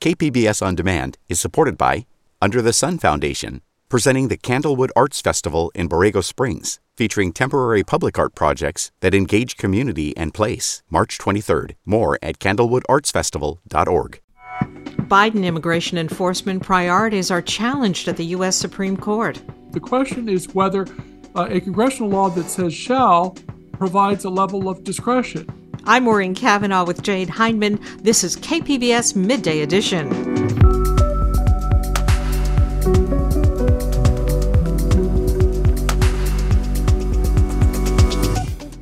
KPBS On Demand is supported by Under the Sun Foundation, presenting the Candlewood Arts Festival in Borrego Springs, featuring temporary public art projects that engage community and place. March 23rd. More at candlewoodartsfestival.org. Biden immigration enforcement priorities are challenged at the U.S. Supreme Court. The question is whether uh, a congressional law that says shall provides a level of discretion. I'm Maureen Cavanaugh with Jade Hindman. This is KPBS Midday Edition.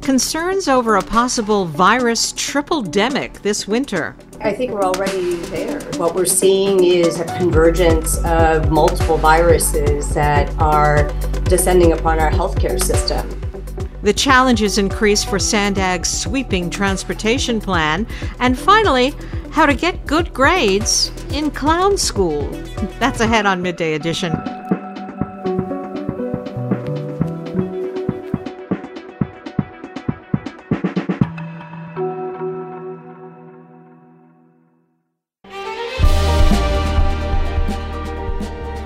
Concerns over a possible virus triple demic this winter. I think we're already there. What we're seeing is a convergence of multiple viruses that are descending upon our healthcare system. The challenges increase for Sandag's sweeping transportation plan. And finally, how to get good grades in clown school. That's ahead on Midday Edition.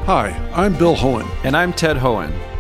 Hi, I'm Bill Hoehn. And I'm Ted Hoehn.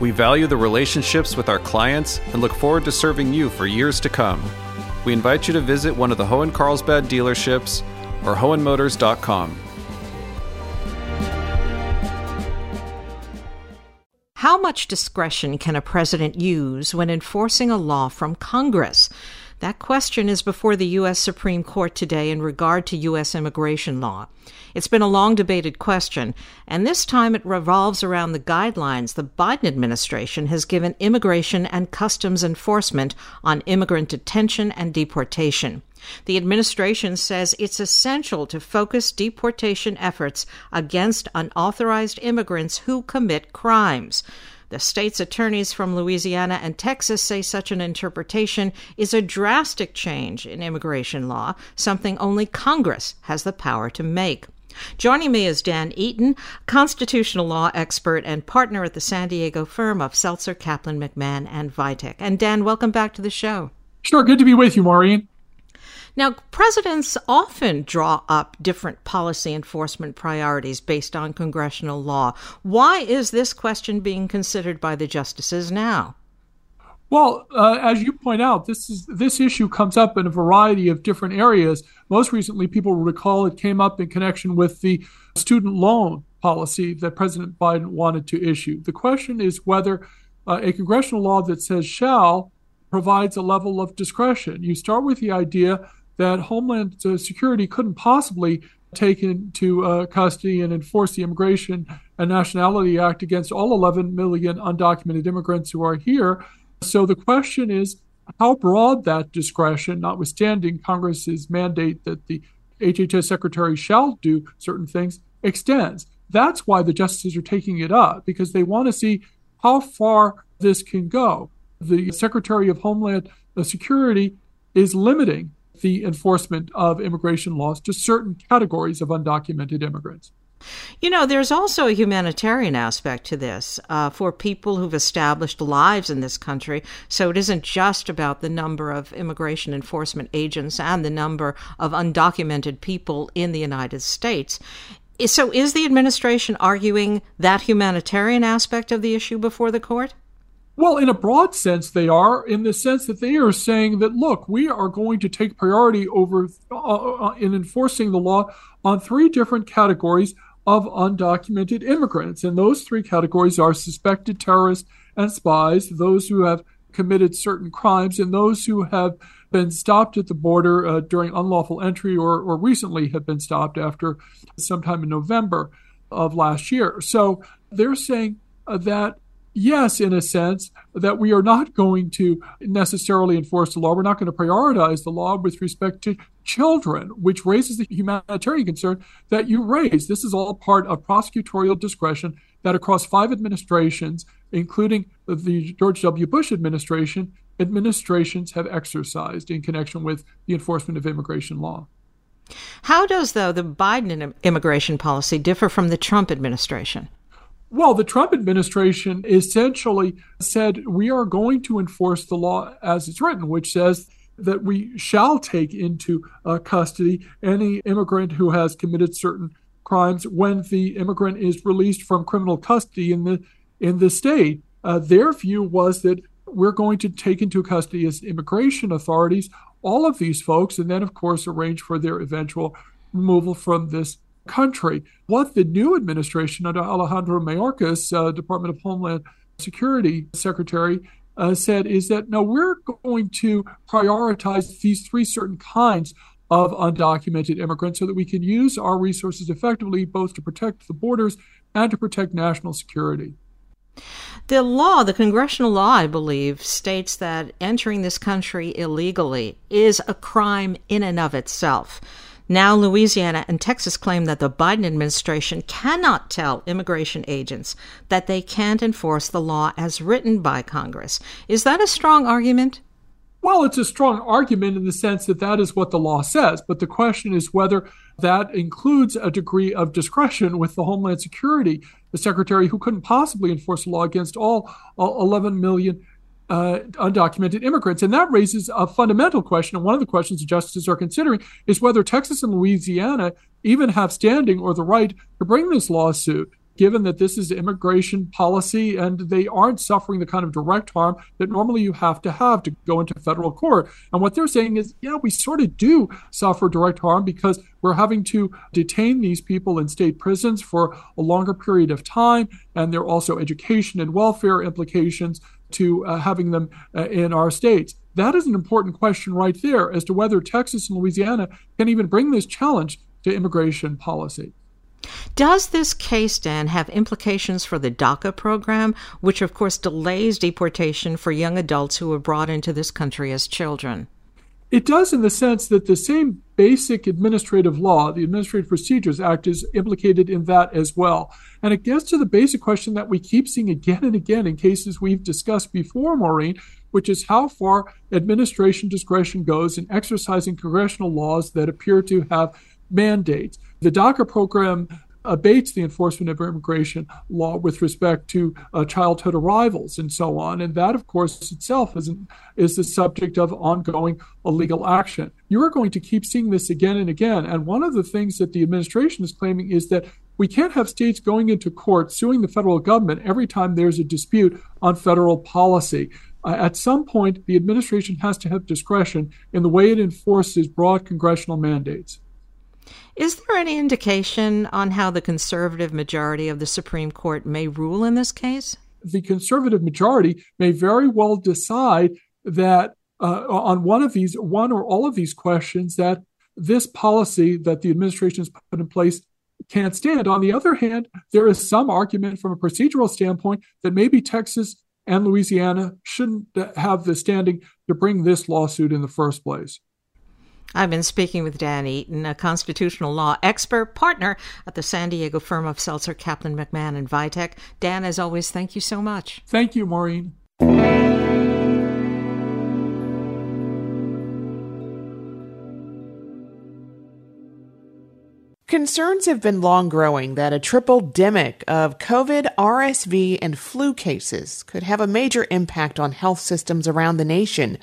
We value the relationships with our clients and look forward to serving you for years to come. We invite you to visit one of the Hoehn Carlsbad dealerships or Hoehnmotors.com. How much discretion can a president use when enforcing a law from Congress? That question is before the U.S. Supreme Court today in regard to U.S. immigration law. It's been a long debated question, and this time it revolves around the guidelines the Biden administration has given immigration and customs enforcement on immigrant detention and deportation. The administration says it's essential to focus deportation efforts against unauthorized immigrants who commit crimes. The state's attorneys from Louisiana and Texas say such an interpretation is a drastic change in immigration law, something only Congress has the power to make. Joining me is Dan Eaton, constitutional law expert and partner at the San Diego firm of Seltzer, Caplan, McMahon, and Vitek. And Dan, welcome back to the show. Sure, good to be with you, Maureen. Now, presidents often draw up different policy enforcement priorities based on congressional law. Why is this question being considered by the justices now? Well, uh, as you point out, this is this issue comes up in a variety of different areas. Most recently, people recall it came up in connection with the student loan policy that President Biden wanted to issue. The question is whether uh, a congressional law that says shall provides a level of discretion. You start with the idea that Homeland Security couldn't possibly take into uh, custody and enforce the Immigration and Nationality Act against all 11 million undocumented immigrants who are here. So the question is how broad that discretion, notwithstanding Congress's mandate that the HHS secretary shall do certain things, extends. That's why the justices are taking it up, because they want to see how far this can go. The Secretary of Homeland Security is limiting the enforcement of immigration laws to certain categories of undocumented immigrants. You know, there's also a humanitarian aspect to this uh, for people who've established lives in this country. So it isn't just about the number of immigration enforcement agents and the number of undocumented people in the United States. So is the administration arguing that humanitarian aspect of the issue before the court? Well, in a broad sense, they are, in the sense that they are saying that, look, we are going to take priority over uh, uh, in enforcing the law on three different categories of undocumented immigrants. And those three categories are suspected terrorists and spies, those who have committed certain crimes, and those who have been stopped at the border uh, during unlawful entry or, or recently have been stopped after sometime in November of last year. So they're saying uh, that yes, in a sense, that we are not going to necessarily enforce the law. We're not going to prioritize the law with respect to children, which raises the humanitarian concern that you raise. This is all part of prosecutorial discretion that across five administrations, including the George W. Bush administration, administrations have exercised in connection with the enforcement of immigration law. How does, though, the Biden immigration policy differ from the Trump administration? Well, the Trump administration essentially said we are going to enforce the law as it's written, which says that we shall take into uh, custody any immigrant who has committed certain crimes when the immigrant is released from criminal custody in the in the state. Uh, their view was that we're going to take into custody as immigration authorities all of these folks, and then of course arrange for their eventual removal from this country. What the new administration under Alejandro Mayorkas, uh, Department of Homeland Security Secretary, uh, said is that no, we're going to prioritize these three certain kinds of undocumented immigrants so that we can use our resources effectively both to protect the borders and to protect national security. The law, the congressional law, I believe, states that entering this country illegally is a crime in and of itself. Now, Louisiana and Texas claim that the Biden administration cannot tell immigration agents that they can't enforce the law as written by Congress. Is that a strong argument? Well, it's a strong argument in the sense that that is what the law says. But the question is whether that includes a degree of discretion with the Homeland Security, the Secretary who couldn't possibly enforce the law against all, all 11 million uh, undocumented immigrants. And that raises a fundamental question. And one of the questions the justices are considering is whether Texas and Louisiana even have standing or the right to bring this lawsuit, given that this is immigration policy and they aren't suffering the kind of direct harm that normally you have to have to go into federal court. And what they're saying is, yeah, we sort of do suffer direct harm because we're having to detain these people in state prisons for a longer period of time. And there are also education and welfare implications to uh, having them uh, in our states? That is an important question right there as to whether Texas and Louisiana can even bring this challenge to immigration policy. Does this case, Dan, have implications for the DACA program, which of course delays deportation for young adults who were brought into this country as children? It does in the sense that the same basic administrative law, the Administrative Procedures Act, is implicated in that as well. And it gets to the basic question that we keep seeing again and again in cases we've discussed before, Maureen, which is how far administration discretion goes in exercising congressional laws that appear to have mandates. The DACA program abates the enforcement of immigration law with respect to uh, childhood arrivals and so on. And that, of course, itself is, an, is the subject of ongoing illegal action. You are going to keep seeing this again and again. And one of the things that the administration is claiming is that we can't have states going into court suing the federal government every time there's a dispute on federal policy. Uh, at some point, the administration has to have discretion in the way it enforces broad congressional mandates. Is there any indication on how the conservative majority of the Supreme Court may rule in this case? The conservative majority may very well decide that uh, on one of these, one or all of these questions, that this policy that the administration has put in place can't stand. On the other hand, there is some argument from a procedural standpoint that maybe Texas and Louisiana shouldn't have the standing to bring this lawsuit in the first place. I've been speaking with Dan Eaton, a constitutional law expert partner at the San Diego firm of Seltzer, Caplan, McMahon, and Vitek. Dan, as always, thank you so much. Thank you, Maureen. Concerns have been long growing that a triple demic of COVID, RSV, and flu cases could have a major impact on health systems around the nation.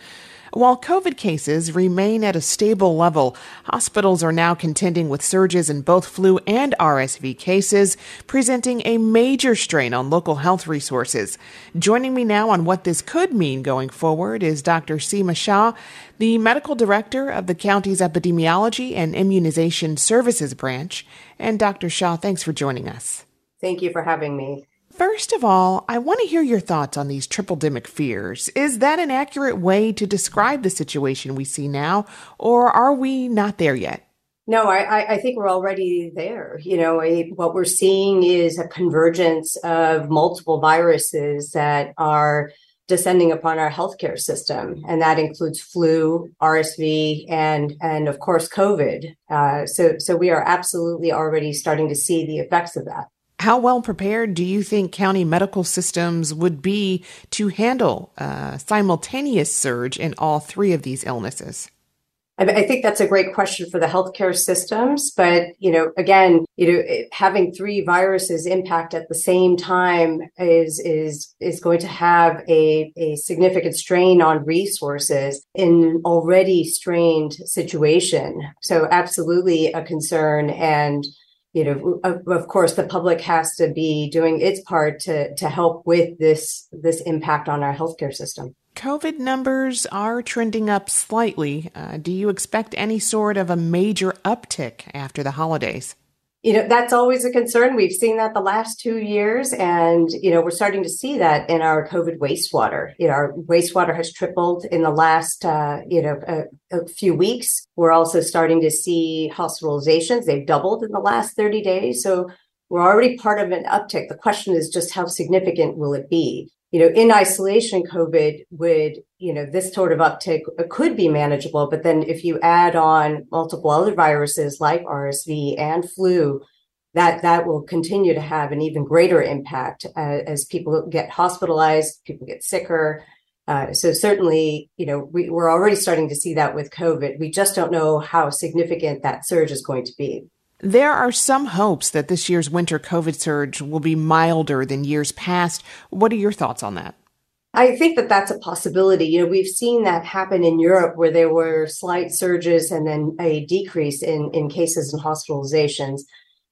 While COVID cases remain at a stable level, hospitals are now contending with surges in both flu and RSV cases, presenting a major strain on local health resources. Joining me now on what this could mean going forward is Dr. Seema Shah, the medical director of the county's epidemiology and immunization services branch. And Dr. Shah, thanks for joining us. Thank you for having me. First of all, I want to hear your thoughts on these triple demic fears. Is that an accurate way to describe the situation we see now, or are we not there yet? No, I, I think we're already there. You know, a, what we're seeing is a convergence of multiple viruses that are descending upon our healthcare system, and that includes flu, RSV, and and of course COVID. Uh, so so we are absolutely already starting to see the effects of that. How well prepared do you think county medical systems would be to handle a simultaneous surge in all three of these illnesses? I, think that's a great question for the healthcare systems. But, you know, again, you know, having three viruses impact at the same time is, is, is going to have a, a significant strain on resources in an already strained situation. So absolutely a concern. And, you know, of, course, the public has to be doing its part to, to help with this, this impact on our healthcare system. COVID numbers are trending up slightly. Uh, do you expect any sort of a major uptick after the holidays? You know, that's always a concern. We've seen that the last two years, and, you know, we're starting to see that in our COVID wastewater. You know, our wastewater has tripled in the last, uh, you know, a, a few weeks. We're also starting to see hospitalizations. They've doubled in the last 30 days. So we're already part of an uptick. The question is just how significant will it be? You know, in isolation, COVID would, you know, this sort of uptick could be manageable. But then if you add on multiple other viruses like RSV and flu, that that will continue to have an even greater impact uh, as people get hospitalized, people get sicker. Uh, so certainly, you know, we, we're already starting to see that with COVID. We just don't know how significant that surge is going to be. There are some hopes that this year's winter COVID surge will be milder than years past. What are your thoughts on that? I think that that's a possibility. You know, we've seen that happen in Europe where there were slight surges and then a decrease in, in cases and hospitalizations.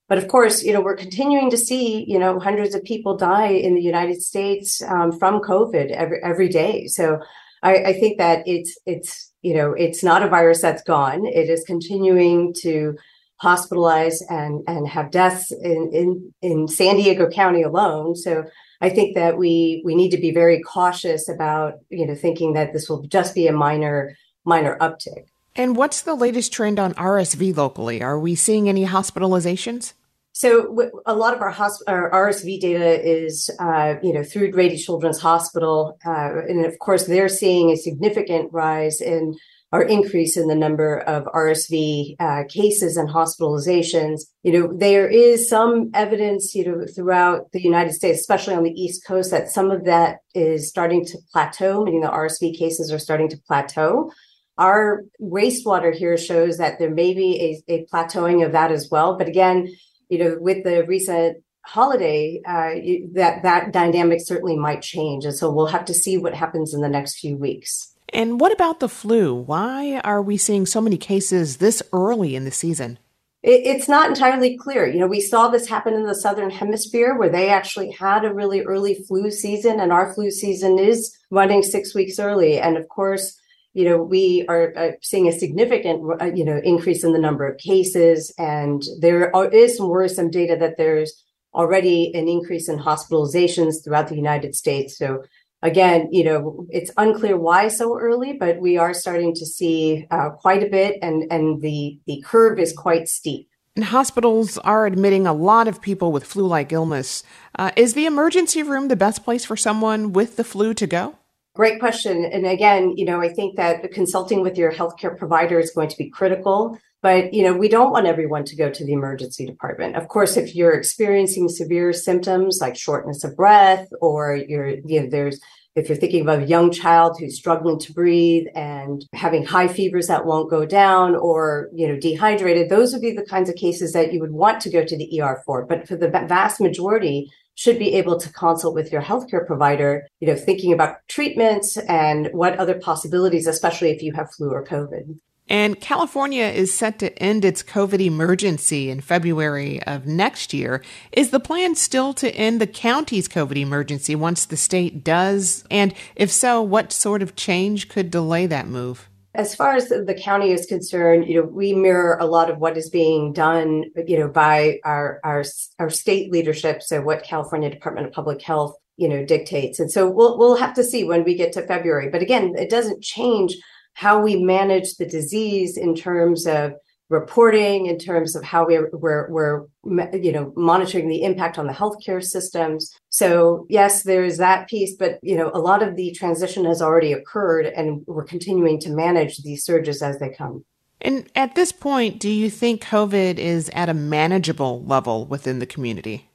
But of course, you know, we're continuing to see, you know, hundreds of people die in the United States um, from COVID every, every day. So I, I think that it's, it's, you know, it's not a virus that's gone. It is continuing to hospitalize and and have deaths in in in San Diego County alone. So I think that we we need to be very cautious about you know thinking that this will just be a minor minor uptick. And what's the latest trend on RSV locally? Are we seeing any hospitalizations? So a lot of our, hosp- our RSV data is, uh, you know, through Rady Children's Hospital, uh, and of course they're seeing a significant rise in our increase in the number of RSV uh, cases and hospitalizations. You know, there is some evidence, you know, throughout the United States, especially on the East Coast, that some of that is starting to plateau, meaning the RSV cases are starting to plateau. Our wastewater here shows that there may be a, a plateauing of that as well. But again, you know, with the recent holiday, uh, that that dynamic certainly might change, and so we'll have to see what happens in the next few weeks. And what about the flu? Why are we seeing so many cases this early in the season? It's not entirely clear. You know, we saw this happen in the Southern Hemisphere where they actually had a really early flu season, and our flu season is running six weeks early. And of course, you know, we are uh, seeing a significant, uh, you know, increase in the number of cases. And there is some worrisome data that there's already an increase in hospitalizations throughout the United States. So again, you know, it's unclear why so early, but we are starting to see uh, quite a bit, and and the the curve is quite steep. And hospitals are admitting a lot of people with flu-like illness. Uh, is the emergency room the best place for someone with the flu to go? Great question. And again, you know, I think that consulting with your healthcare provider is going to be critical. But, you know, we don't want everyone to go to the emergency department. Of course, if you're experiencing severe symptoms like shortness of breath or you're, you know, there's if you're thinking of a young child who's struggling to breathe and having high fevers that won't go down or you know dehydrated those would be the kinds of cases that you would want to go to the ER for but for the vast majority should be able to consult with your healthcare provider you know thinking about treatments and what other possibilities especially if you have flu or covid and California is set to end its COVID emergency in February of next year. Is the plan still to end the county's COVID emergency once the state does? And if so, what sort of change could delay that move? As far as the county is concerned, you know, we mirror a lot of what is being done, you know, by our our our state leadership. So what California Department of Public Health, you know, dictates. And so we'll we'll have to see when we get to February. But again, it doesn't change how we manage the disease in terms of reporting, in terms of how we're, we're, we're, you know, monitoring the impact on the healthcare systems. So yes, there's that piece, but, you know, a lot of the transition has already occurred and we're continuing to manage these surges as they come. And at this point, do you think COVID is at a manageable level within the community?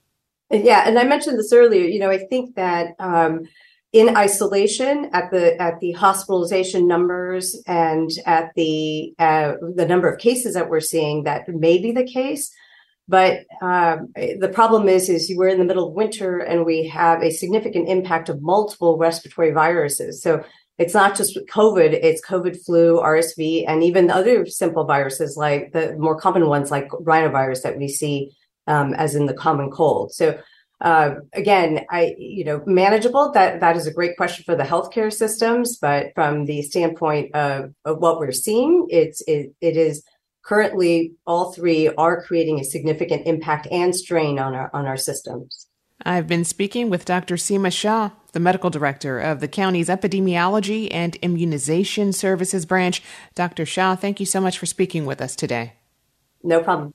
Yeah, and I mentioned this earlier. You know, I think that um, in isolation at the at the hospitalization numbers and at the uh, the number of cases that we're seeing that may be the case. But um, the problem is is we're in the middle of winter and we have a significant impact of multiple respiratory viruses. So it's not just covid it's covid flu rsv and even other simple viruses like the more common ones like rhinovirus that we see um, as in the common cold. So uh, again, I you know manageable. That that is a great question for the healthcare systems, but from the standpoint of, of what we're seeing, it's it, it is currently all three are creating a significant impact and strain on our on our systems. I've been speaking with Dr. Seema Shah, the medical director of the county's epidemiology and immunization services branch. Dr. Shah, thank you so much for speaking with us today. No problem.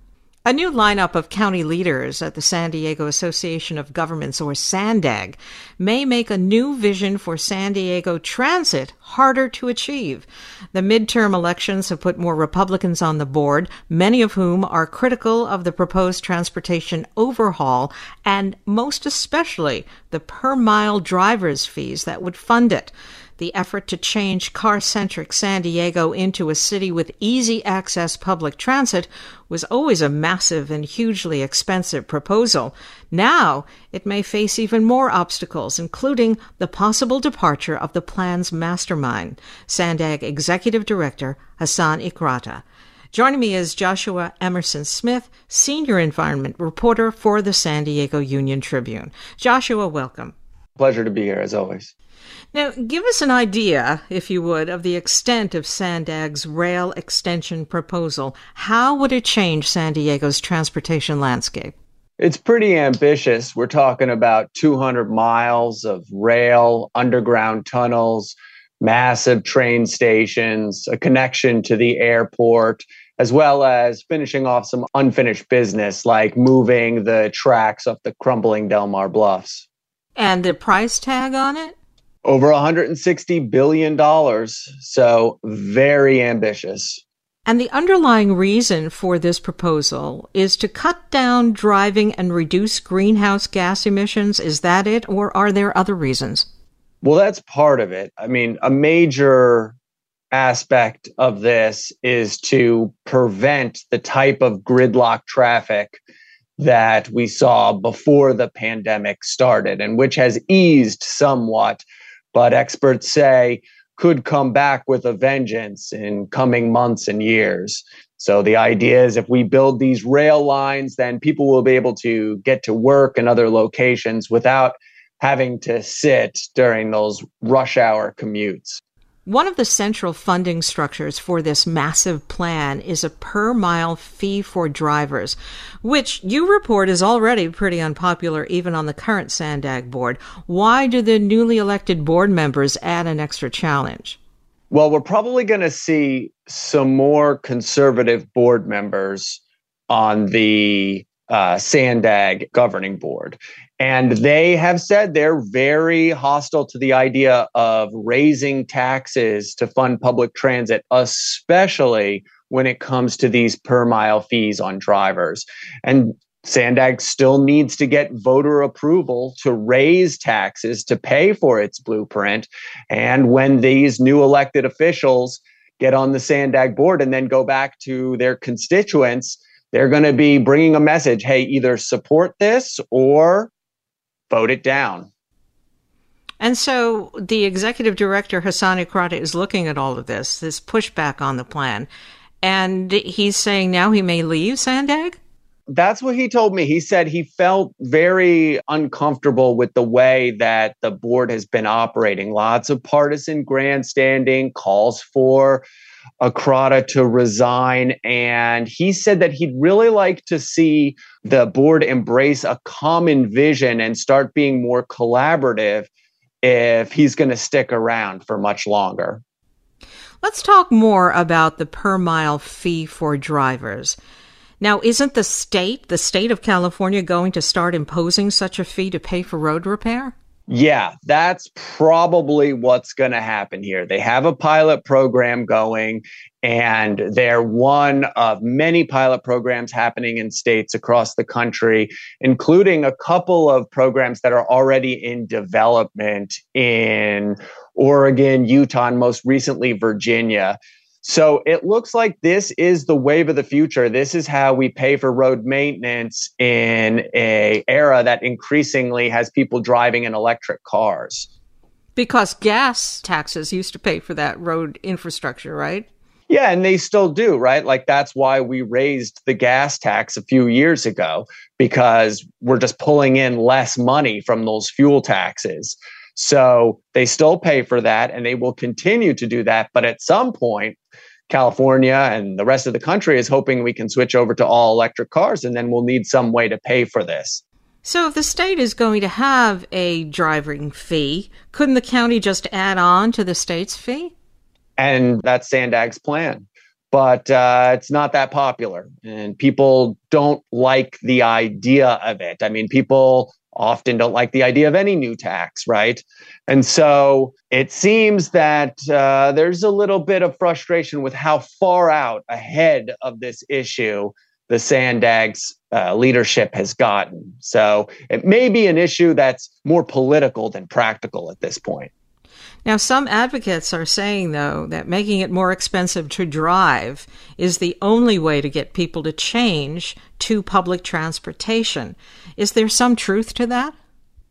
A new lineup of county leaders at the San Diego Association of Governments, or SANDAG, may make a new vision for San Diego transit harder to achieve. The midterm elections have put more Republicans on the board, many of whom are critical of the proposed transportation overhaul and most especially the per mile driver's fees that would fund it the effort to change car centric San Diego into a city with easy access public transit was always a massive and hugely expensive proposal. Now it may face even more obstacles, including the possible departure of the plan's mastermind, Sandag Executive Director Hasan Ikhrata. Joining me is Joshua Emerson Smith, Senior Environment Reporter for the San Diego Union Tribune. Joshua, welcome. Pleasure to be here, as always. Now, give us an idea, if you would, of the extent of Sandag's rail extension proposal. How would it change San Diego's transportation landscape? It's pretty ambitious. We're talking about 200 miles of rail, underground tunnels, massive train stations, a connection to the airport, as well as finishing off some unfinished business like moving the tracks up the crumbling Del Mar Bluffs. And the price tag on it? Over 160 billion dollars. So very ambitious. And the underlying reason for this proposal is to cut down driving and reduce greenhouse gas emissions. Is that it or are there other reasons? Well that's part of it. I mean a major aspect of this is to prevent the type of gridlock traffic that we saw before the pandemic started and which has eased somewhat but experts say could come back with a vengeance in coming months and years. So the idea is if we build these rail lines, then people will be able to get to work in other locations without having to sit during those rush hour commutes. One of the central funding structures for this massive plan is a per mile fee for drivers, which you report is already pretty unpopular even on the current Sandag board. Why do the newly elected board members add an extra challenge? Well, we're probably going to see some more conservative board members on the uh, Sandag governing board. And they have said they're very hostile to the idea of raising taxes to fund public transit, especially when it comes to these per mile fees on drivers. And Sandag still needs to get voter approval to raise taxes to pay for its blueprint. And when these new elected officials get on the Sandag board and then go back to their constituents, they're going to be bringing a message hey, either support this or vote it down. And so the executive director, Hasan Ikhrata, is looking at all of this, this pushback on the plan. And he's saying now he may leave Sandag? That's what he told me. He said he felt very uncomfortable with the way that the board has been operating. Lots of partisan grandstanding, calls for Ikhrata to resign. And he said that he'd really like to see the board embrace a common vision and start being more collaborative if he's going to stick around for much longer. Let's talk more about the per mile fee for drivers. Now, isn't the state, the state of California, going to start imposing such a fee to pay for road repair? Yeah, that's probably what's going to happen here. They have a pilot program going, and they're one of many pilot programs happening in states across the country, including a couple of programs that are already in development in Oregon, Utah, and most recently Virginia. So it looks like this is the wave of the future. This is how we pay for road maintenance in a era that increasingly has people driving in electric cars. Because gas taxes used to pay for that road infrastructure, right? Yeah, and they still do, right? Like that's why we raised the gas tax a few years ago because we're just pulling in less money from those fuel taxes. So they still pay for that and they will continue to do that. But at some point, California and the rest of the country is hoping we can switch over to all electric cars and then we'll need some way to pay for this. So, if the state is going to have a driving fee, couldn't the county just add on to the state's fee? And that's Sandag's plan. But uh, it's not that popular, and people don't like the idea of it. I mean, people often don't like the idea of any new tax, right? And so it seems that uh, there's a little bit of frustration with how far out ahead of this issue the Sandag's uh, leadership has gotten. So it may be an issue that's more political than practical at this point. Now, some advocates are saying, though, that making it more expensive to drive is the only way to get people to change to public transportation. Is there some truth to that?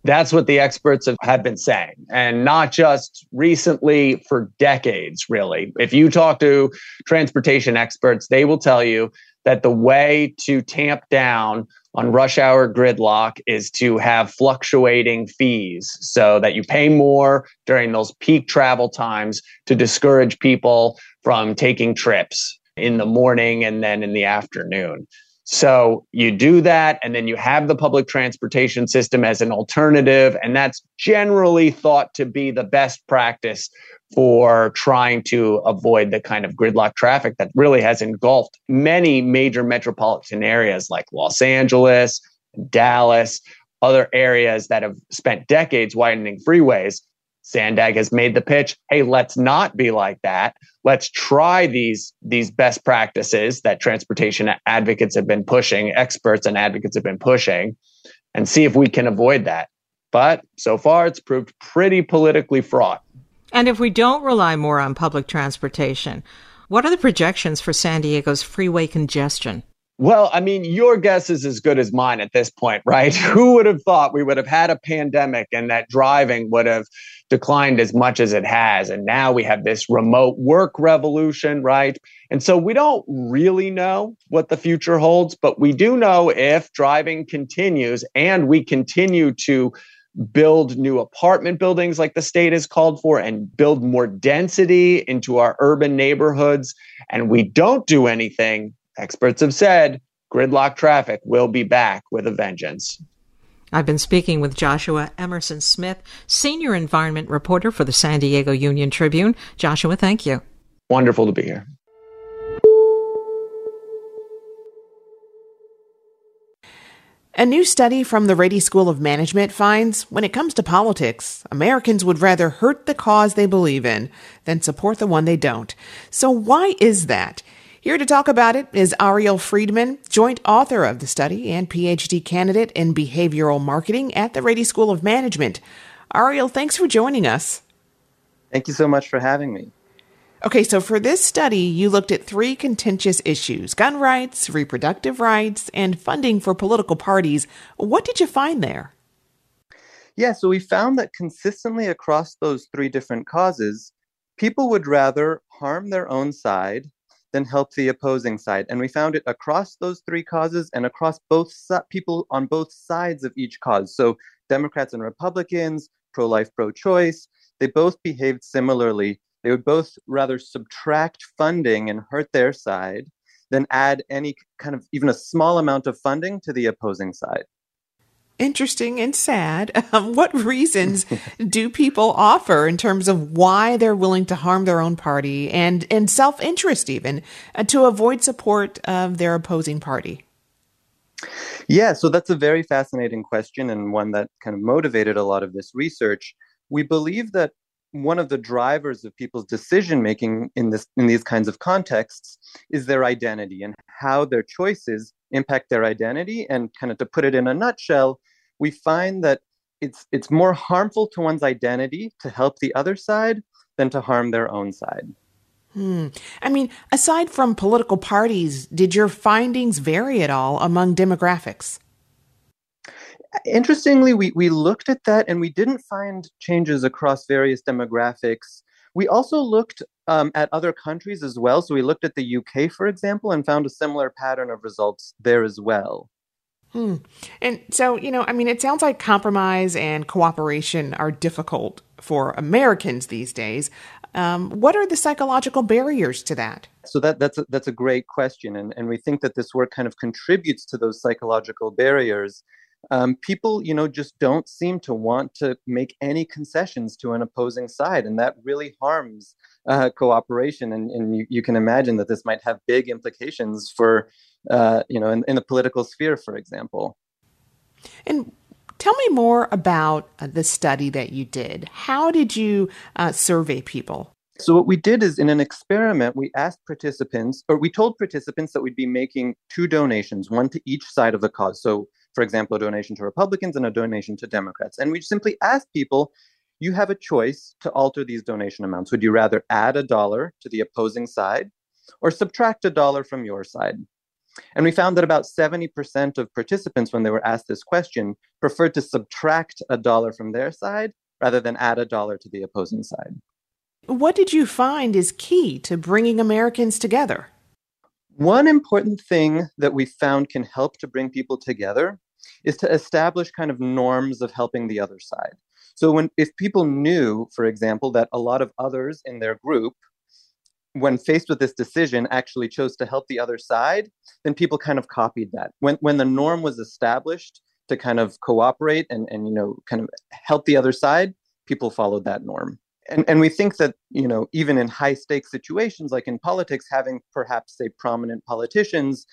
That's what the experts have, been saying, and not just recently, for decades, really. If you talk to transportation experts, they will tell you that the way to tamp down on rush hour gridlock is to have fluctuating fees so that you pay more during those peak travel times to discourage people from taking trips in the morning and then in the afternoon. So you do that, and then you have the public transportation system as an alternative. And that's generally thought to be the best practice for trying to avoid the kind of gridlock traffic that really has engulfed many major metropolitan areas like Los Angeles, Dallas, other areas that have spent decades widening freeways. Sandag has made the pitch, hey, let's not be like that. Let's try these these best practices that transportation advocates have been pushing, experts and advocates have been pushing, and see if we can avoid that. But so far it's proved pretty politically fraught. And if we don't rely more on public transportation, what are the projections for San Diego's freeway congestion? Well, I mean, your guess is as good as mine at this point, right? Who would have thought we would have had a pandemic and that driving would have declined as much as it has? And now we have this remote work revolution, right? And so we don't really know what the future holds, but we do know if driving continues and we continue to build new apartment buildings like the state has called for and build more density into our urban neighborhoods and we don't do anything experts have said gridlock traffic will be back with a vengeance I've been speaking with Joshua Emerson Smith, senior environment reporter for the San Diego Union Tribune. Joshua, thank you. Wonderful to be here. A new study from the Rady School of Management finds when it comes to politics, Americans would rather hurt the cause they believe in than support the one they don't. So why is that? Here to talk about it is Ariel Fridman, joint author of the study and PhD candidate in behavioral marketing at the Rady School of Management. Ariel, thanks for joining us. Thank you so much for having me. Okay, so for this study, you looked at three contentious issues gun rights, reproductive rights, and funding for political parties. What did you find there? Yeah, so we found that consistently across those three different causes, people would rather harm their own side than help the opposing side. And we found it across those three causes and across both people on both sides of each cause. So Democrats and Republicans, pro life, pro choice, they both behaved similarly they would both rather subtract funding and hurt their side than add any kind of even a small amount of funding to the opposing side. Interesting and sad. Um, what reasons do people offer in terms of why they're willing to harm their own party and, and self interest, even uh, to avoid support of their opposing party? Yeah, so that's a very fascinating question and one that kind of motivated a lot of this research. We believe that one of the drivers of people's decision making in this in these kinds of contexts is their identity and how their choices impact their identity and kind of to put it in a nutshell we find that it's it's more harmful to one's identity to help the other side than to harm their own side Hmm. I mean, aside from political parties, did your findings vary at all among demographics? Interestingly, we, we looked at that and we didn't find changes across various demographics. We also looked um, at other countries as well. So we looked at the UK, for example, and found a similar pattern of results there as well. Hmm. And so, you know, I mean, it sounds like compromise and cooperation are difficult for Americans these days. Um, what are the psychological barriers to that? So that that's a, that's a great question, and and we think that this work kind of contributes to those psychological barriers um, people, you know, just don't seem to want to make any concessions to an opposing side, and that really harms uh, cooperation. And, and you, you, can imagine that this might have big implications for, uh, you know, in, in, the political sphere, for example. And tell me more about uh, the study that you did. How did you uh, survey people? So what we did is in an experiment, we asked participants, or we told participants that we'd be making two donations, one to each side of the cause. So for example, a donation to Republicans and a donation to Democrats. And we simply asked people, you have a choice to alter these donation amounts. Would you rather add a dollar to the opposing side or subtract a dollar from your side? And we found that about 70% of participants, when they were asked this question, preferred to subtract a dollar from their side rather than add a dollar to the opposing side. What did you find is key to bringing Americans together? One important thing that we found can help to bring people together is to establish kind of norms of helping the other side. So when if people knew, for example, that a lot of others in their group when faced with this decision actually chose to help the other side, then people kind of copied that. When when the norm was established to kind of cooperate and and you know kind of help the other side, people followed that norm and, and we think that you know even in high stakes situations like in politics having perhaps say prominent politicians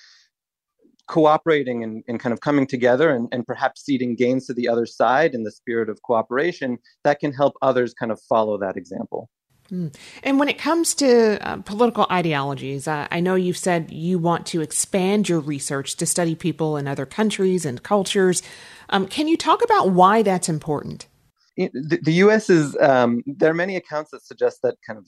cooperating and, and kind of coming together and, and perhaps ceding gains to the other side in the spirit of cooperation that can help others kind of follow that example hmm. and when it comes to uh, political ideologies, uh, I know you've said you want to expand your research to study people in other countries and cultures. Um, can you talk about why that's important? the, the U.S. is um, there are many accounts that suggest that kind of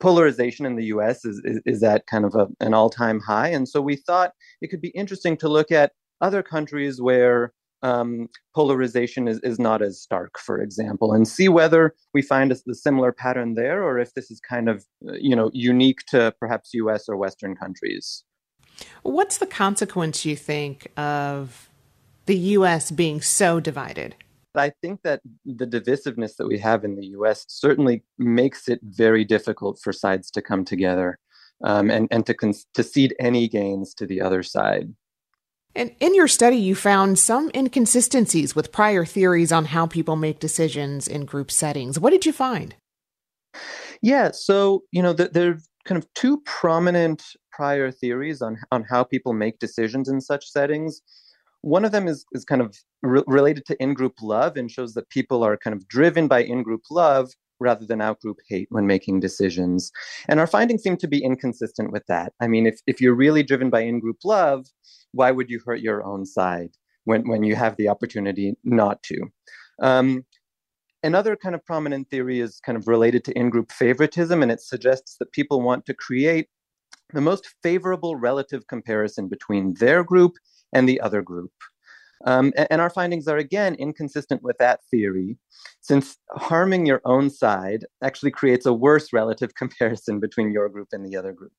polarization in the U.S. is is, at kind of a, an all time high, and so we thought it could be interesting to look at other countries where um, polarization is, is not as stark, for example, and see whether we find a, a, similar pattern there, or if this is kind of you know unique to perhaps U.S. or Western countries. What's the consequence you think of the U.S. being so divided? I think that the divisiveness that we have in the US certainly makes it very difficult for sides to come together um, and, and to, con- to cede any gains to the other side. And in your study, you found some inconsistencies with prior theories on how people make decisions in group settings. What did you find? Yeah, so, you know, the, there are kind of two prominent prior theories on, on how people make decisions in such settings. One of them is, is kind of re- related to in group love and shows that people are kind of driven by in group love rather than out group hate when making decisions. And our findings seem to be inconsistent with that. I mean, if, if you're really driven by in group love, why would you hurt your own side when, when you have the opportunity not to? Um, another kind of prominent theory is kind of related to in group favoritism, and it suggests that people want to create the most favorable relative comparison between their group and the other group. Um, and, our findings are again inconsistent with that theory, since harming your own side actually creates a worse relative comparison between your group and the other group.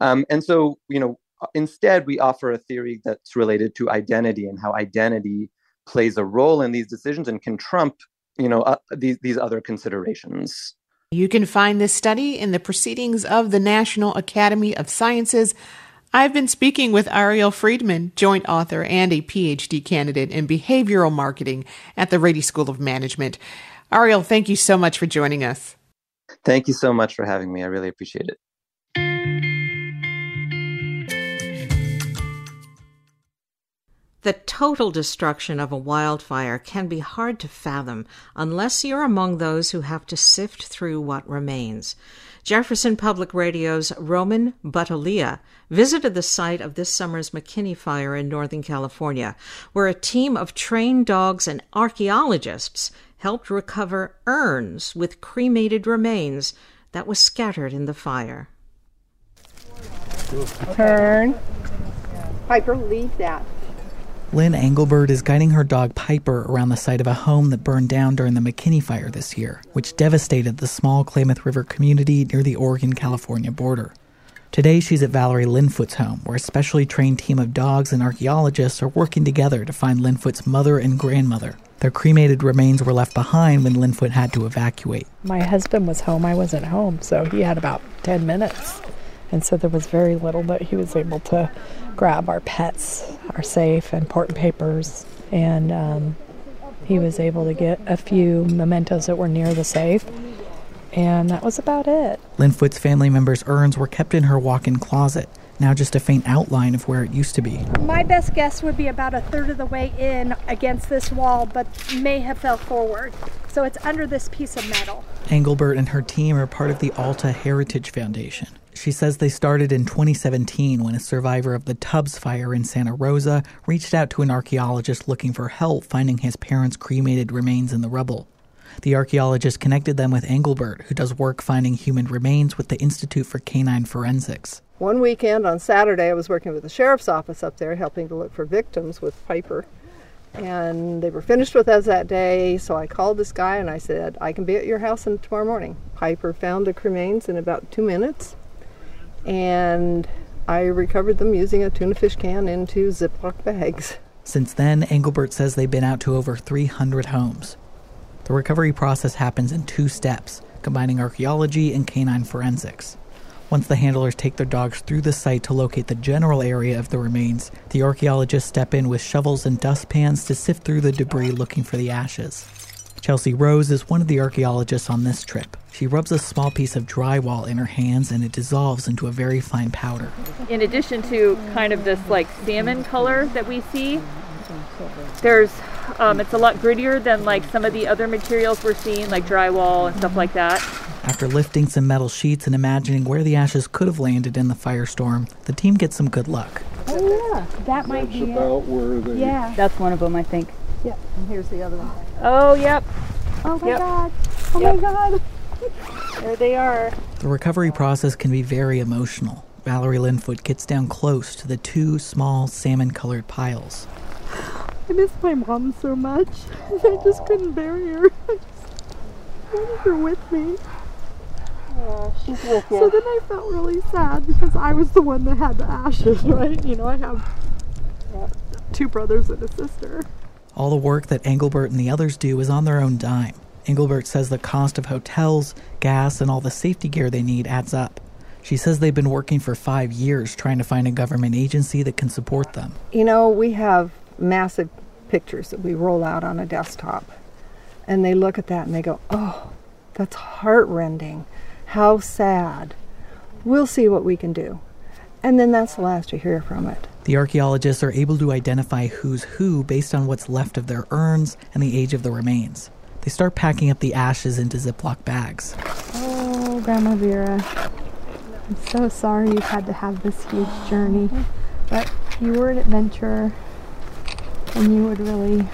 Um, and so, you know, instead, we offer a theory that's related to identity and how identity plays a role in these decisions and can trump, you know, uh, these, these other considerations. You can find this study in the Proceedings of the National Academy of Sciences. I've been speaking with Ariel Fridman, joint author and a PhD candidate in behavioral marketing at the Rady School of Management. Ariel, thank you so much for joining us. Thank you so much for having me. I really appreciate it. The total destruction of a wildfire can be hard to fathom unless you're among those who have to sift through what remains. Jefferson Public Radio's Roman Battaglia visited the site of this summer's McKinney Fire in Northern California, where a team of trained dogs and archaeologists helped recover urns with cremated remains that was scattered in the fire. Turn. Piper, leave that. Lynn Engelbert is guiding her dog Piper around the site of a home that burned down during the McKinney fire this year, which devastated the small Klamath River community near the Oregon California border. Today, she's at Valerie Linfoot's home, where a specially trained team of dogs and archaeologists are working together to find Linfoot's mother and grandmother. Their cremated remains were left behind when Linfoot had to evacuate. My husband was home, I wasn't home, so he had about 10 minutes. And so there was very little that he was able to grab our pets, our safe, and important papers. And um, he was able to get a few mementos that were near the safe. And that was about it. Linfoot's family members' urns were kept in her walk in closet, now just a faint outline of where it used to be. My best guess would be about a third of the way in against this wall, but may have fell forward. So it's under this piece of metal. Engelbert and her team are part of the Alta Heritage Foundation. She says they started in 2017 when a survivor of the Tubbs fire in Santa Rosa reached out to an archaeologist looking for help finding his parents' cremated remains in the rubble. The archaeologist connected them with Engelbert, who does work finding human remains with the Institute for Canine Forensics. One weekend on Saturday, I was working with the sheriff's office up there helping to look for victims with Piper. And they were finished with us that day, so I called this guy and I said, I can be at your house in, tomorrow morning. Piper found the remains in about two minutes and I recovered them using a tuna fish can into Ziploc bags. Since then, Engelbert says they've been out to over 300 homes. The recovery process happens in two steps, combining archaeology and canine forensics. Once the handlers take their dogs through the site to locate the general area of the remains, the archaeologists step in with shovels and dustpans to sift through the debris looking for the ashes. Chelsea Rose is one of the archaeologists on this trip. She rubs a small piece of drywall in her hands and it dissolves into a very fine powder. In addition to kind of this like salmon color that we see, there's um, it's a lot grittier than like some of the other materials we're seeing, like drywall and stuff like that. After lifting some metal sheets and imagining where the ashes could have landed in the firestorm, the team gets some good luck. Oh yeah, that might That's be about it. where they. Yeah. That's one of them, I think. Yep. And here's the other one. Oh, yep. Oh my Yep. god. Oh Yep. my god. There they are. The recovery process can be very emotional. Valerie Linfoot gets down close to the two small salmon colored piles. I miss my mom so much. I just couldn't bury her. I just wanted her with me. She's with So then I felt really sad because I was the one that had the ashes, right? You know, I have two brothers and a sister. All the work that Engelbert and the others do is on their own dime. Engelbert says the cost of hotels, gas, and all the safety gear they need adds up. She says they've been working for five years trying to find a government agency that can support them. You know, we have massive pictures that we roll out on a desktop, and they look at that and they go, oh, that's heartrending. How sad. We'll see what we can do. And then that's the last you hear from it. The archaeologists are able to identify who's who based on what's left of their urns and the age of the remains. They start packing up the ashes into Ziploc bags. Oh, Grandma Vera. I'm so sorry you've had to have this huge journey, but you were an adventurer and you would really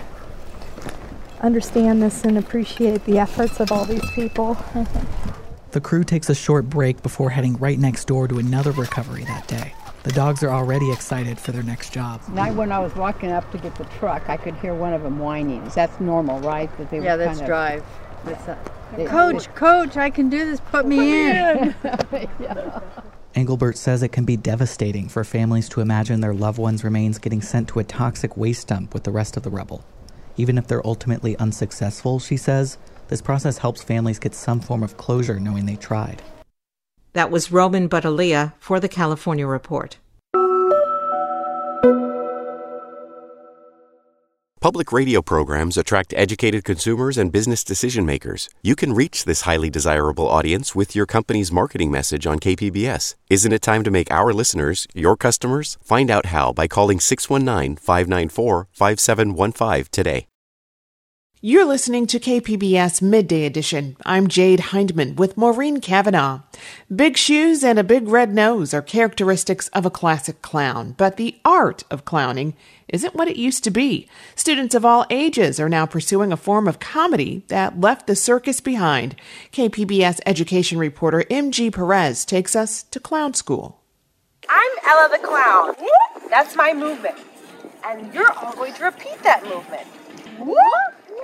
understand this and appreciate the efforts of all these people. The crew takes a short break before heading right next door to another recovery that day. The dogs are already excited for their next job. Night when I was walking up to get the truck, I could hear one of them whining. That's normal, right? That they yeah, were that's kind of, drive. That's a, They- coach, they- coach, I can do this. Put me in. Engelbert says it can be devastating for families to imagine their loved one's remains getting sent to a toxic waste dump with the rest of the rubble. Even if they're ultimately unsuccessful, she says, this process helps families get some form of closure knowing they tried. That was Roman Battaglia for the California Report. Public radio programs attract educated consumers and business decision makers. You can reach this highly desirable audience with your company's marketing message on KPBS. Isn't it time to make our listeners your customers? Find out how by calling 619 594 5715 today. You're listening to KPBS Midday Edition. I'm Jade Hindman with Maureen Cavanaugh. Big shoes and a big red nose are characteristics of a classic clown, but the art of clowning isn't what it used to be. Students of all ages are now pursuing a form of comedy that left the circus behind. KPBS education reporter MG Perez takes us to clown school. I'm Ella the Clown. That's my movement. And you're all going to repeat that movement.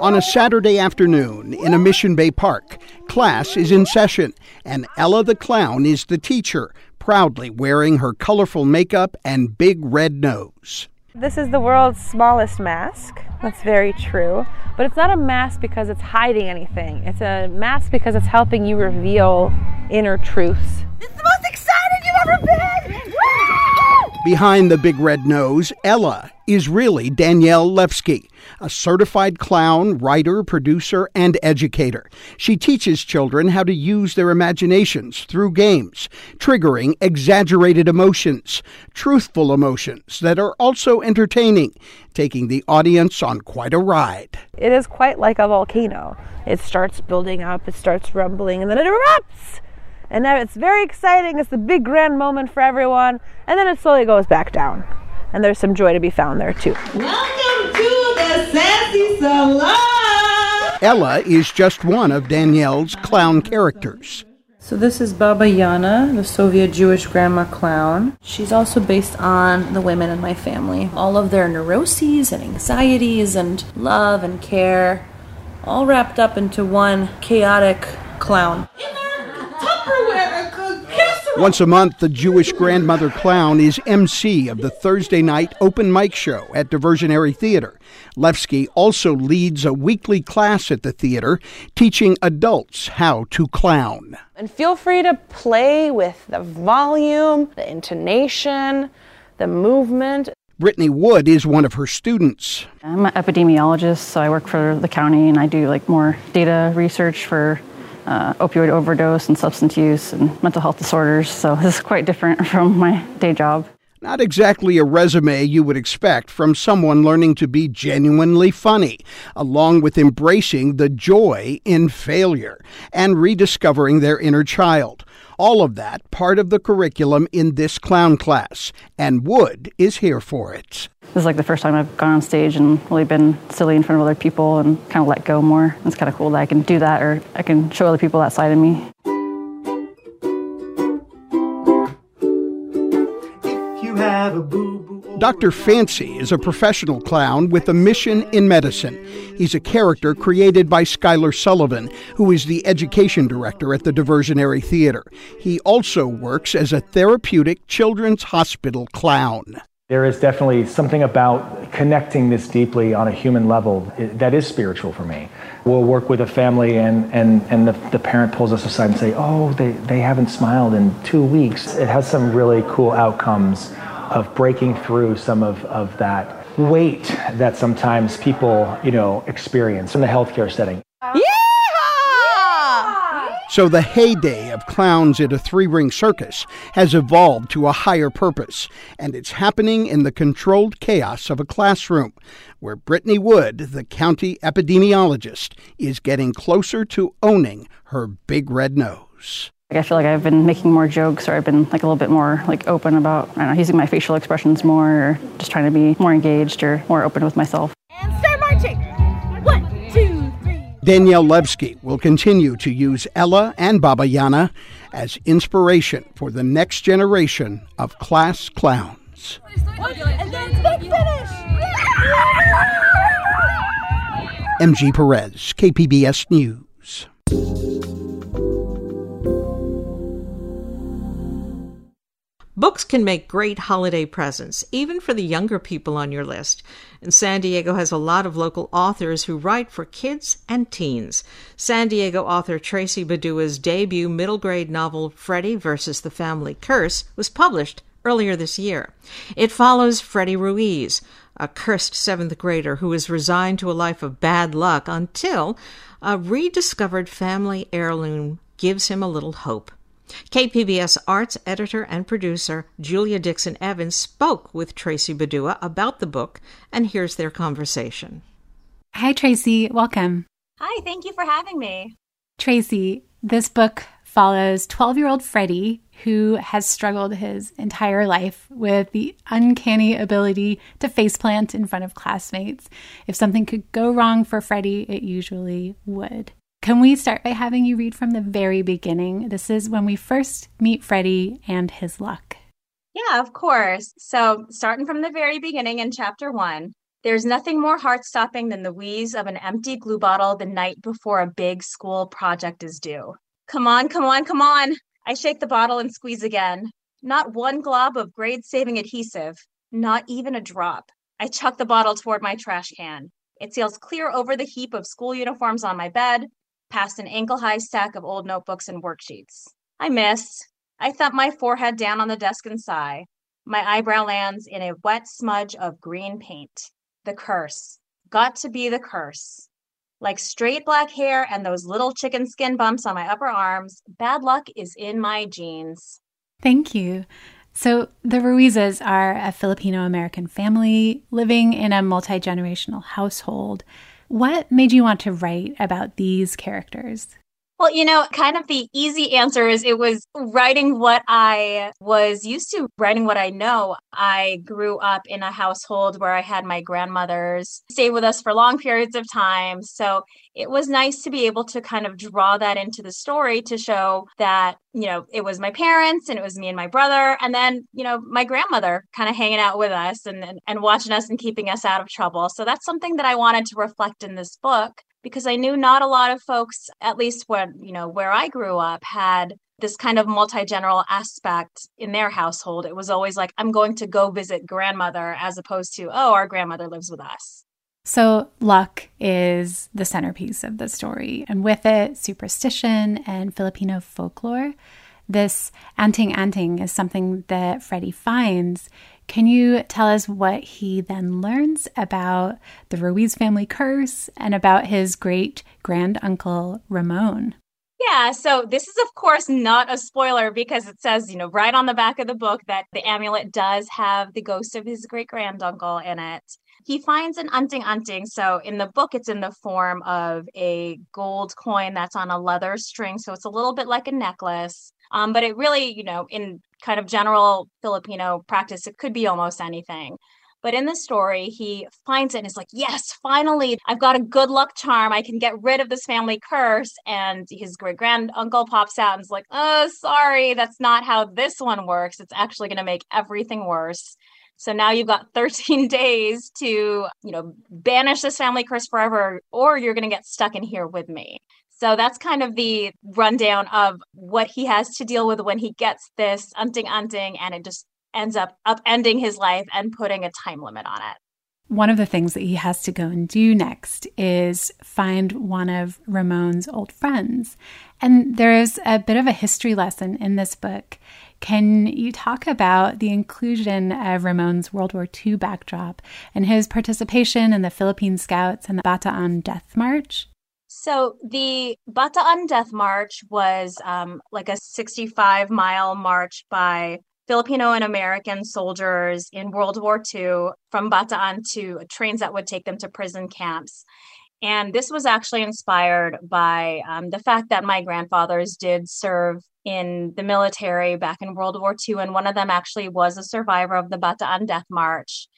On a Saturday afternoon in a Mission Bay park, class is in session, and Ella the Clown is the teacher, proudly wearing her colorful makeup and big red nose. This is the world's smallest mask. That's very true. But it's not a mask because it's hiding anything. It's a mask because it's helping you reveal inner truths. It's the most excited you've ever been! Behind the big red nose, Ella is really Danielle Levsky, a certified clown, writer, producer, and educator. She teaches children how to use their imaginations through games, triggering exaggerated emotions, truthful emotions that are also entertaining, taking the audience on quite a ride. It is quite like a volcano. It starts building up, it starts rumbling, and then it erupts. And now it's very exciting. It's the big grand moment for everyone. And then it slowly goes back down. And there's some joy to be found there too. Welcome to the Sassy Salon! Ella is just one of Danielle's clown characters. So this is Baba Yana, the Soviet Jewish grandma clown. She's also based on the women in my family. All of their neuroses and anxieties and love and care all wrapped up into one chaotic clown. Once a month, the Jewish grandmother clown is MC of the Thursday night open mic show at Diversionary Theater. Levsky also leads a weekly class at the theater teaching adults how to clown. And feel free to play with the volume, the intonation, the movement. Brittany Wood is one of her students. I'm an epidemiologist, so I work for the county and I do like more data research for uh, opioid overdose and substance use and mental health disorders. So this is quite different from my day job. Not exactly a resume you would expect from someone learning to be genuinely funny, along with embracing the joy in failure and rediscovering their inner child. All of that part of the curriculum in this clown class, and Wood is here for it. This is like the first time I've gone on stage and really been silly in front of other people and kind of let go more. It's kind of cool that I can do that or I can show other people that side of me. If you have a boo boo. Dr. Fancy is a professional clown with a mission in medicine. He's a character created by Skylar Sullivan, who is the education director at the Diversionary Theater. He also works as a therapeutic children's hospital clown. There is definitely something about connecting this deeply on a human level that is spiritual for me. We'll work with a family, and, and, and the, the parent pulls us aside and say, Oh, they, they haven't smiled in two weeks. It has some really cool outcomes of breaking through some of, of that weight that sometimes people, you know, experience in the healthcare setting. So the heyday of clowns at a three ring circus has evolved to a higher purpose, and it's happening in the controlled chaos of a classroom where Brittany Wood, the county epidemiologist, is getting closer to owning her big red nose. I feel like I've been making more jokes or I've been like a little bit more like open about I don't know, using my facial expressions more or just trying to be more engaged or more open with myself. And start marching. One, two, three. Danielle Levsky will continue to use Ella and Baba Yana as inspiration for the next generation of class clowns. And then big finish. MG Perez, KPBS News. Books can make great holiday presents, even for the younger people on your list. And San Diego has a lot of local authors who write for kids and teens. San Diego author Tracy Badua's debut middle grade novel, Freddie versus the Family Curse, was published earlier this year. It follows Freddie Ruiz, a cursed seventh grader who is resigned to a life of bad luck until a rediscovered family heirloom gives him a little hope. KPBS arts editor and producer Julia Dixon Evans spoke with Tracy Badua about the book, and here's their conversation. Hi, Tracy. Welcome. Hi, thank you for having me. Tracy, this book follows 12 year old Freddie, who has struggled his entire life with the uncanny ability to faceplant in front of classmates. If something could go wrong for Freddie, it usually would. Can we start by having you read from the very beginning? This is when we first meet Freddie and his luck. Yeah, of course. So, starting from the very beginning in chapter one, there's nothing more heart stopping than the wheeze of an empty glue bottle the night before a big school project is due. Come on, come on, come on. I shake the bottle and squeeze again. Not one glob of grade saving adhesive, not even a drop. I chuck the bottle toward my trash can. It sails clear over the heap of school uniforms on my bed, past an ankle high stack of old notebooks and worksheets. I miss. I thump my forehead down on the desk and sigh. My eyebrow lands in a wet smudge of green paint. The curse. Got to be the curse. Like straight black hair and those little chicken skin bumps on my upper arms, bad luck is in my genes. Thank you. So, the Ruizas are a Filipino American family living in a multi generational household. What made you want to write about these characters? Well, you know, kind of the easy answer is it was writing what I was used to, writing what I know. I grew up in a household where I had my grandmothers stay with us for long periods of time. So it was nice to be able to kind of draw that into the story to show that, you know, it was my parents and it was me and my brother. And then, you know, my grandmother kind of hanging out with us and, and, and watching us and keeping us out of trouble. So that's something that I wanted to reflect in this book because I knew not a lot of folks, at least when, you know, where I grew up, had this kind of multi-general aspect in their household. It was always like, I'm going to go visit grandmother as opposed to, oh, our grandmother lives with us. So, luck is the centerpiece of the story, and with it, superstition and Filipino folklore. This anting anting is something that Freddie finds can you tell us what he then learns about the Ruiz family curse and about his great grand uncle Ramon? Yeah, so this is, of course, not a spoiler because it says, you know, right on the back of the book that the amulet does have the ghost of his great granduncle in it. He finds an anting anting. So in the book, it's in the form of a gold coin that's on a leather string. So it's a little bit like a necklace. Um, but it really, you know, in kind of general Filipino practice, it could be almost anything. But in the story, he finds it and is like, Yes, finally, I've got a good luck charm. I can get rid of this family curse. And his great grand uncle pops out and is like, Oh, sorry, that's not how this one works. It's actually going to make everything worse. So now you've got 13 days to, you know, banish this family curse forever, or you're going to get stuck in here with me. So that's kind of the rundown of what he has to deal with when he gets this anting anting and it just ends up upending his life and putting a time limit on it. One of the things that he has to go and do next is find one of Ramon's old friends. And there is a bit of a history lesson in this book. Can you talk about the inclusion of Ramon's World War II backdrop and his participation in the Philippine Scouts and the Bataan Death March? So the Bataan Death March was um, like a 65 mile march by Filipino and American soldiers in World War II from Bataan to trains that would take them to prison camps. And this was actually inspired by um, the fact that my grandfathers did serve in the military back in World War II. And one of them actually was a survivor of the Bataan Death March.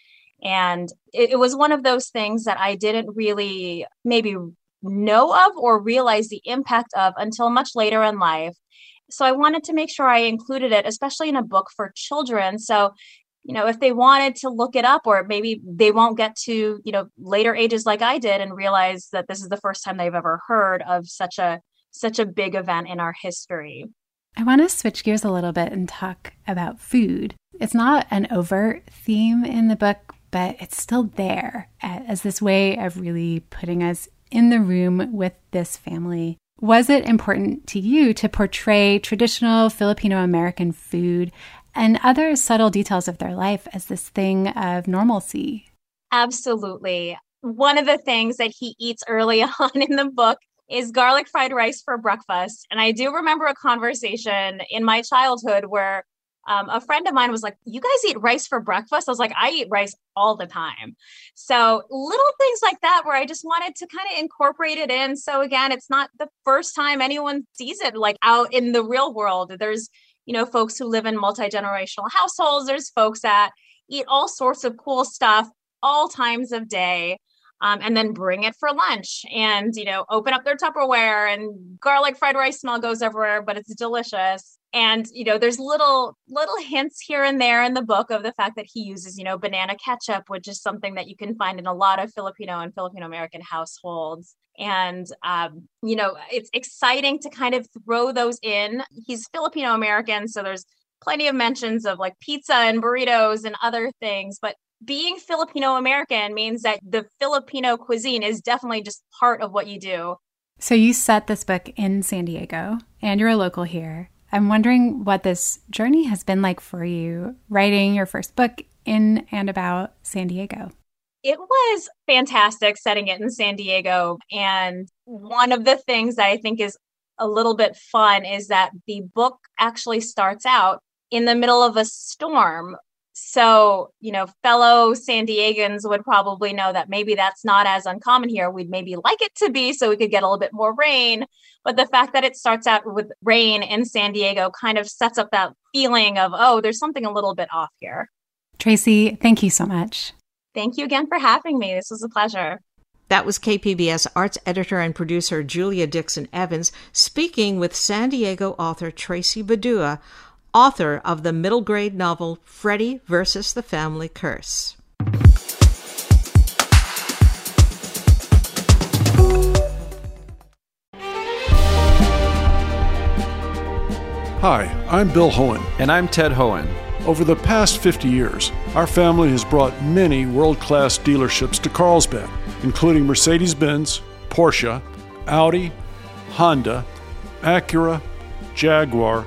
And it, it was one of those things that I didn't really maybe know of or realize the impact of until much later in life. So I wanted to make sure I included it, especially in a book for children. So, you know, if they wanted to look it up, or maybe they won't get to, you know, later ages like I did and realize that this is the first time they've ever heard of such a such a big event in our history. I want to switch gears a little bit and talk about food. It's not an overt theme in the book, but it's still there as this way of really putting us in the room with this family. Was it important to you to portray traditional Filipino American food and other subtle details of their life as this thing of normalcy? Absolutely. One of the things that he eats early on in the book is garlic fried rice for breakfast. And I do remember a conversation in my childhood where um, a friend of mine was like, You guys eat rice for breakfast? I was like, I eat rice all the time. So little things like that where I just wanted to kind of incorporate it in. So again, it's not the first time anyone sees it like out in the real world. There's, you know, folks who live in multi generational households, there's folks that eat all sorts of cool stuff all times of day. Um, and then bring it for lunch and you know open up their tupperware and garlic fried rice smell goes everywhere but it's delicious and you know there's little little hints here and there in the book of the fact that he uses you know banana ketchup which is something that you can find in a lot of filipino and filipino american households. And um, you know it's exciting to kind of throw those in. He's filipino american so there's plenty of mentions of like pizza and burritos and other things. But being filipino american means that the filipino cuisine is definitely just part of what you do. So you set this book in san diego and you're a local here I'm wondering what this journey has been like for you writing your first book in and about San Diego. It was fantastic setting it in San Diego. And one of the things that I think is a little bit fun is that the book actually starts out in the middle of a storm so, you know, fellow San Diegans would probably know that maybe that's not as uncommon here. We'd maybe like it to be so we could get a little bit more rain. But the fact that it starts out with rain in San Diego kind of sets up that feeling of, oh, there's something a little bit off here. Tracy, thank you so much. Thank you again for having me. This was a pleasure. That was KPBS arts editor and producer Julia Dixon Evans speaking with San Diego author Tracy Badua author of the middle grade novel Freddie versus the Family Curse. Hi, I'm Bill Hoehn. And I'm Ted Hoehn. Over the past 50 years, our family has brought many world class dealerships to Carlsbad, including Mercedes Benz, Porsche, Audi, Honda, Acura, Jaguar,